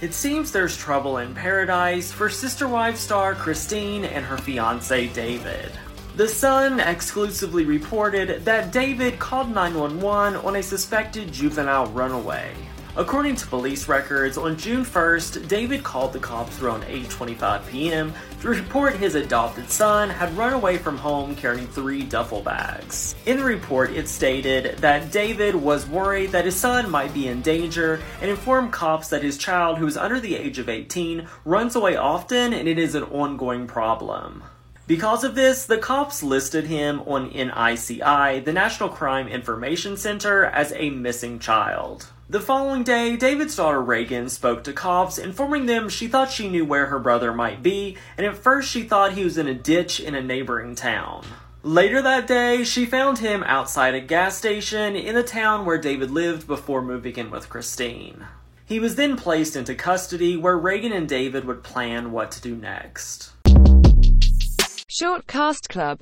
It seems there's trouble in paradise for Sister Wives star Christine and her fiance David. The Sun exclusively reported that David called 911 on a suspected juvenile runaway. According to police records, on June 1st, David called the cops around 8:25 p.m. to report his adopted son had run away from home carrying three duffel bags. In the report, it stated that David was worried that his son might be in danger and informed cops that his child, who is under the age of 18, runs away often and it is an ongoing problem. Because of this, the cops listed him on NCIC, the National Crime Information Center, as a missing child. The following day, David's daughter Reagan spoke to cops, informing them she thought she knew where her brother might be, and at first she thought he was in a ditch in a neighboring town. Later that day, she found him outside a gas station in the town where David lived before moving in with Christine. He was then placed into custody where Reagan and David would plan what to do next. Short Cast Club